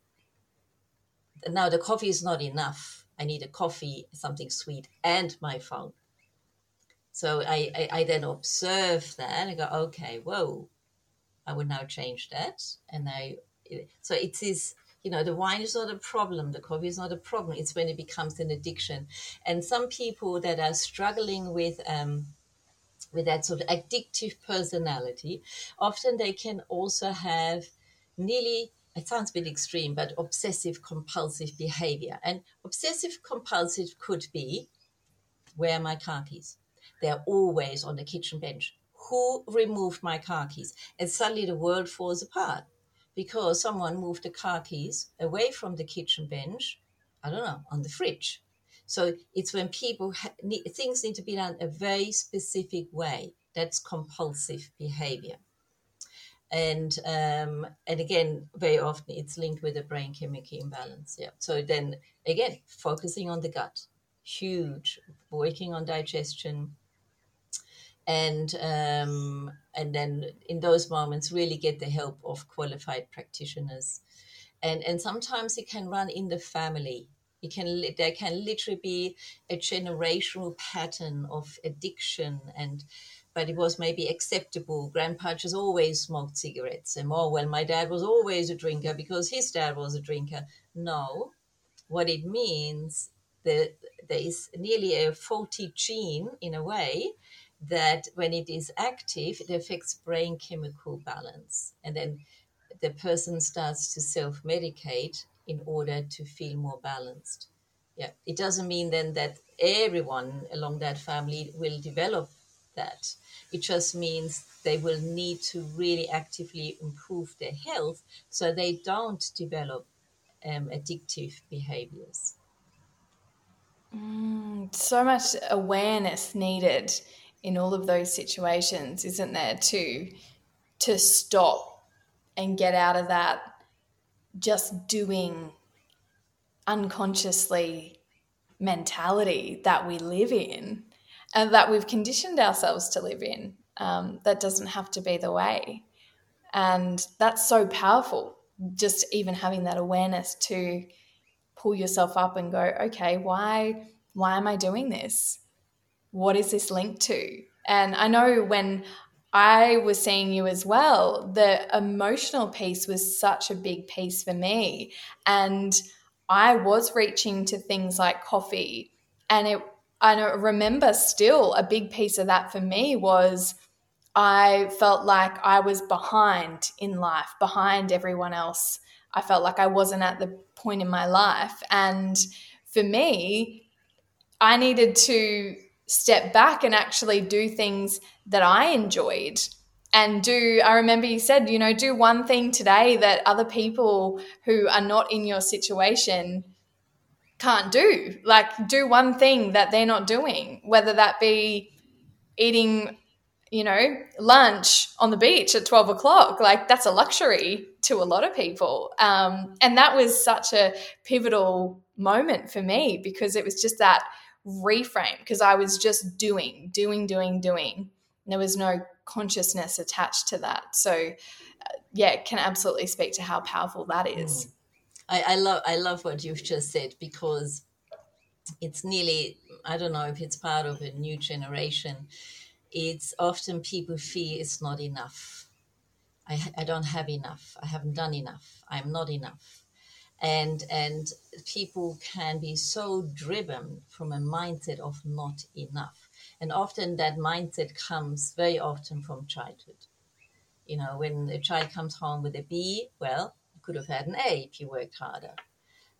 Now the coffee is not enough I need a coffee, something sweet, and my phone. So I, I, I then observe that I go, okay, whoa, I will now change that. And I, so it is, you know, the wine is not a problem, the coffee is not a problem. It's when it becomes an addiction. And some people that are struggling with, um, with that sort of addictive personality, often they can also have nearly it sounds a bit extreme, but obsessive compulsive behavior. And obsessive compulsive could be where are my car keys? They're always on the kitchen bench. Who removed my car keys? And suddenly the world falls apart because someone moved the car keys away from the kitchen bench, I don't know, on the fridge. So it's when people ha- need, things need to be done a very specific way. That's compulsive behavior. And um, and again, very often it's linked with a brain chemical imbalance. Yeah. So then again, focusing on the gut, huge. Working on digestion, and um, and then in those moments really get the help of qualified practitioners. And and sometimes it can run in the family. It can there can literally be a generational pattern of addiction and but it was maybe acceptable. Grandpa just always smoked cigarettes and oh well my dad was always a drinker because his dad was a drinker. No. What it means that there is nearly a faulty gene in a way that when it is active it affects brain chemical balance and then the person starts to self medicate in order to feel more balanced. Yeah, it doesn't mean then that everyone along that family will develop that. It just means they will need to really actively improve their health so they don't develop um, addictive behaviors. Mm, so much awareness needed in all of those situations, isn't there? To to stop and get out of that just doing unconsciously mentality that we live in and that we've conditioned ourselves to live in. Um, that doesn't have to be the way. And that's so powerful, just even having that awareness to pull yourself up and go, okay, why why am I doing this? What is this linked to? And I know when I was seeing you as well. The emotional piece was such a big piece for me. And I was reaching to things like coffee. And it, I remember still a big piece of that for me was I felt like I was behind in life, behind everyone else. I felt like I wasn't at the point in my life. And for me, I needed to step back and actually do things that I enjoyed. And do i remember you said you know do one thing today that other people who are not in your situation can't do. Like do one thing that they're not doing whether that be eating you know lunch on the beach at 12 o'clock. Like that's a luxury to a lot of people. Um, and that was such a pivotal moment for me because it was just that reframe because I was just doing, doing, doing, doing. There was no consciousness attached to that. So, uh, yeah, can absolutely speak to how powerful that is. Mm. I, I love I love what you've just said because it's nearly I don't know if it's part of a new generation. It's often people feel it's not enough. I, I don't have enough. I haven't done enough. I'm not enough and and people can be so driven from a mindset of not enough. And often that mindset comes very often from childhood. You know when a child comes home with a b well you could have had an a if you worked harder.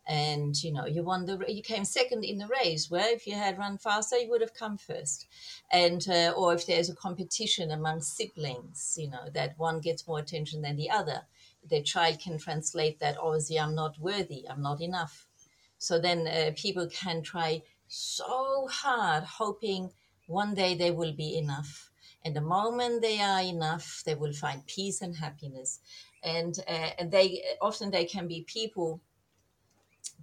And you know you won the you came second in the race. Well if you had run faster you would have come first. And uh, or if there's a competition among siblings you know that one gets more attention than the other the child can translate that obviously i'm not worthy. I'm not enough. So then uh, people can try so hard hoping one day they will be enough. And the moment they are enough they will find peace and happiness. And uh, and they often they can be people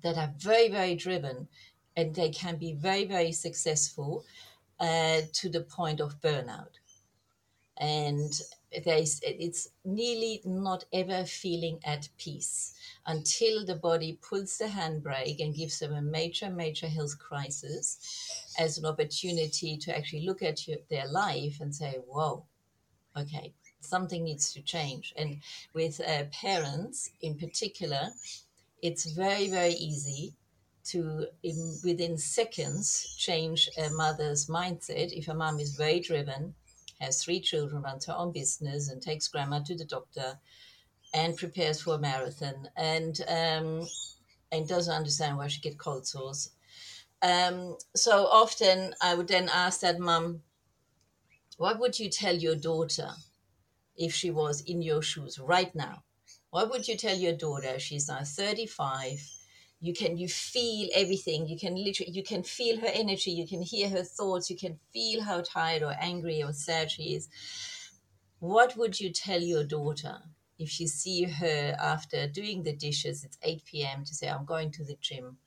that are very very driven and they can be very very successful uh, to the point of burnout. And there's it's nearly not ever feeling at peace until the body pulls the handbrake and gives them a major major health crisis as an opportunity to actually look at your, their life and say whoa okay something needs to change. And with uh, parents in particular it's very very easy to in, within seconds change a mother's mindset. If a mom is very driven has three children, runs her own business, and takes grandma to the doctor, and prepares for a marathon, and um, and doesn't understand why she get cold sores. Um, so often I would then ask that mum, what would you tell your daughter if she was in your shoes right now? What would you tell your daughter? She's now 35 you can you feel everything. You can literally you can feel her energy. You can hear her thoughts. You can feel how tired or angry or sad she is. What would you tell your daughter if you see her after doing the dishes? It's 8 p.m to say i'm going to the gym.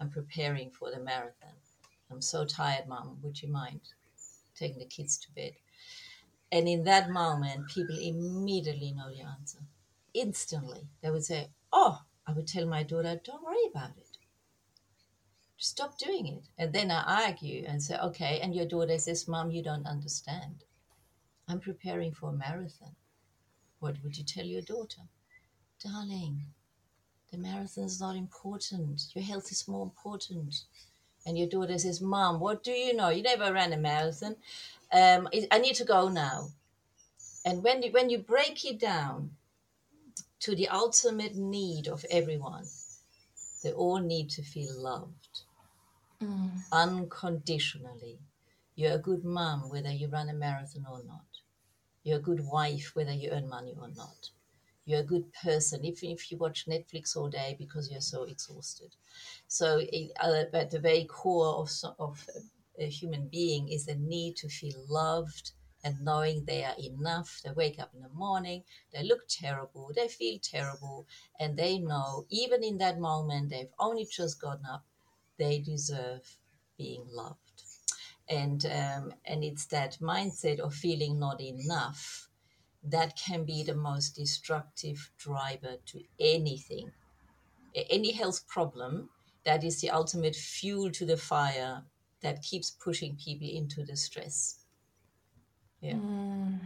I'm preparing for the marathon. I'm so tired mom would you mind taking the kids to bed? And in that moment people immediately know the answer. Instantly they would say oh I would tell my daughter, don't worry about it. Stop doing it. And then I argue and say, okay. And your daughter says, Mom, you don't understand. I'm preparing for a marathon. What would you tell your daughter? Darling, the marathon is not important. Your health is more important. And your daughter says, Mom, what do you know? You never ran a marathon. Um, I need to go now. And when you, when you break it down, to the ultimate need of everyone. They all need to feel loved mm. unconditionally. You're a good mom, whether you run a marathon or not. You're a good wife, whether you earn money or not. You're a good person, even if you watch Netflix all day because you're so exhausted. So, uh, at the very core of, of a human being is the need to feel loved, and knowing they are enough. They wake up in the morning, they look terrible, they feel terrible, and they know even in that moment they've only just gotten up, they deserve being loved. And um, and it's that mindset of feeling not enough that can be the most destructive driver to anything, any health problem. That is the ultimate fuel to the fire that keeps pushing people into the stress. Yeah. Mm.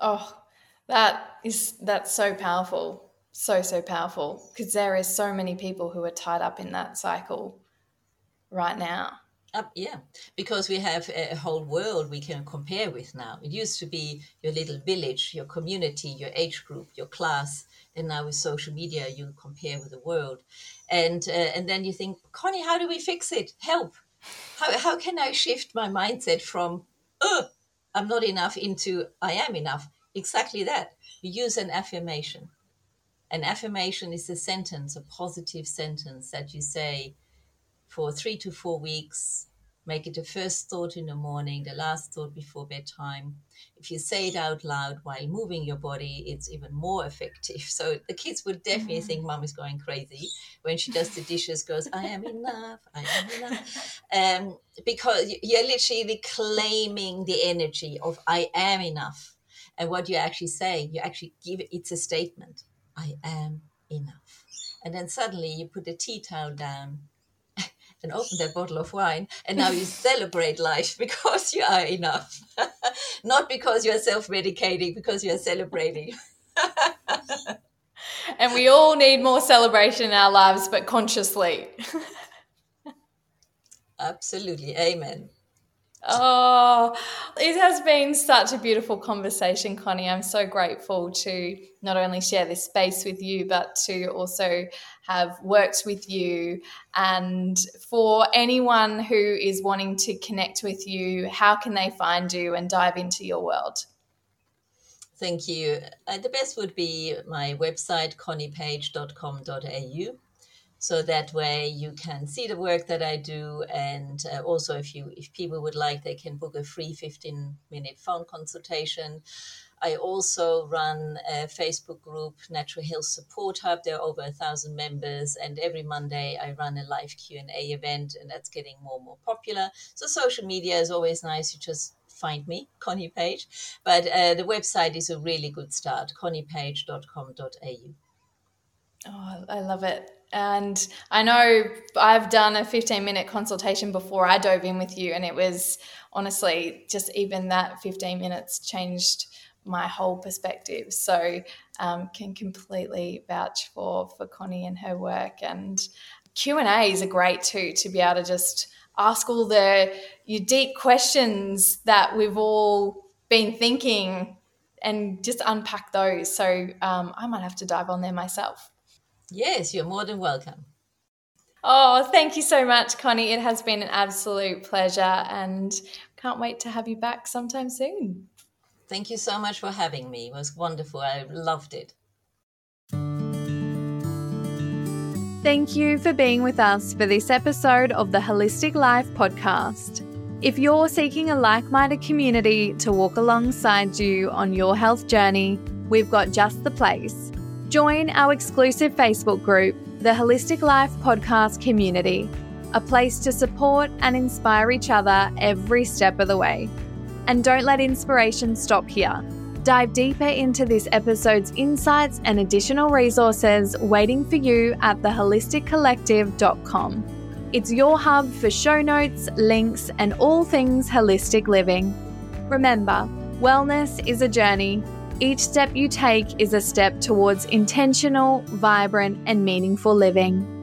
Oh, that is that's so powerful. So so powerful because there is so many people who are tied up in that cycle right now. Uh, yeah, because we have a whole world we can compare with now. It used to be your little village, your community, your age group, your class, and now with social media, you compare with the world, and uh, and then you think, Connie, how do we fix it? Help! How how can I shift my mindset from, oh, I'm not enough into I am enough. Exactly that. You use an affirmation. An affirmation is a sentence, a positive sentence that you say for three to four weeks Make it the first thought in the morning, the last thought before bedtime. If you say it out loud while moving your body, it's even more effective. So the kids would definitely mm-hmm. think mom is going crazy when she does the dishes, goes, I am enough, I am enough. Um, because you're literally claiming the energy of I am enough. And what you're actually saying, you actually give it, it's a statement. I am enough. And then suddenly you put the tea towel down and open that bottle of wine and now you celebrate life because you are enough. Not because you're self-medicating because you're celebrating. And we all need more celebration in our lives but consciously. Absolutely. Amen Oh, it has been such a beautiful conversation, Connie. I'm so grateful to not only share this space with you, but to also have worked with you. And for anyone who is wanting to connect with you, how can they find you and dive into your world? Thank you. Uh, the best would be my website, conniepage.com.au so that way you can see the work that I do and uh, also if you if people would like they can book a free 15 minute phone consultation. I also run a Facebook group Natural Health Support Hub. There are over a thousand members and every Monday I run a live Q&A event and that's getting more and more popular. So social media is always nice. You just find me Connie Page. But uh, the website is a really good start conniepage.com.au Oh, I love it. And I know I've done a 15 minute consultation before I dove in with you, and it was honestly just even that 15 minutes changed my whole perspective. So, um, can completely vouch for for Connie and her work. And Q and A's are great too to be able to just ask all the your deep questions that we've all been thinking and just unpack those. So um, I might have to dive on there myself. Yes, you're more than welcome. Oh, thank you so much, Connie. It has been an absolute pleasure and can't wait to have you back sometime soon. Thank you so much for having me. It was wonderful. I loved it. Thank you for being with us for this episode of the Wholistic Life podcast. If you're seeking a like minded community to walk alongside you on your health journey, we've got just the place. Join our exclusive Facebook group, the Wholistic Life Podcast Community, a place to support and inspire each other every step of the way. And don't let inspiration stop here. Dive deeper into this episode's insights and additional resources waiting for you at thewholisticcollective.com. It's your hub for show notes, links, and all things holistic living. Remember, wellness is a journey. Each step you take is a step towards intentional, vibrant, and meaningful living.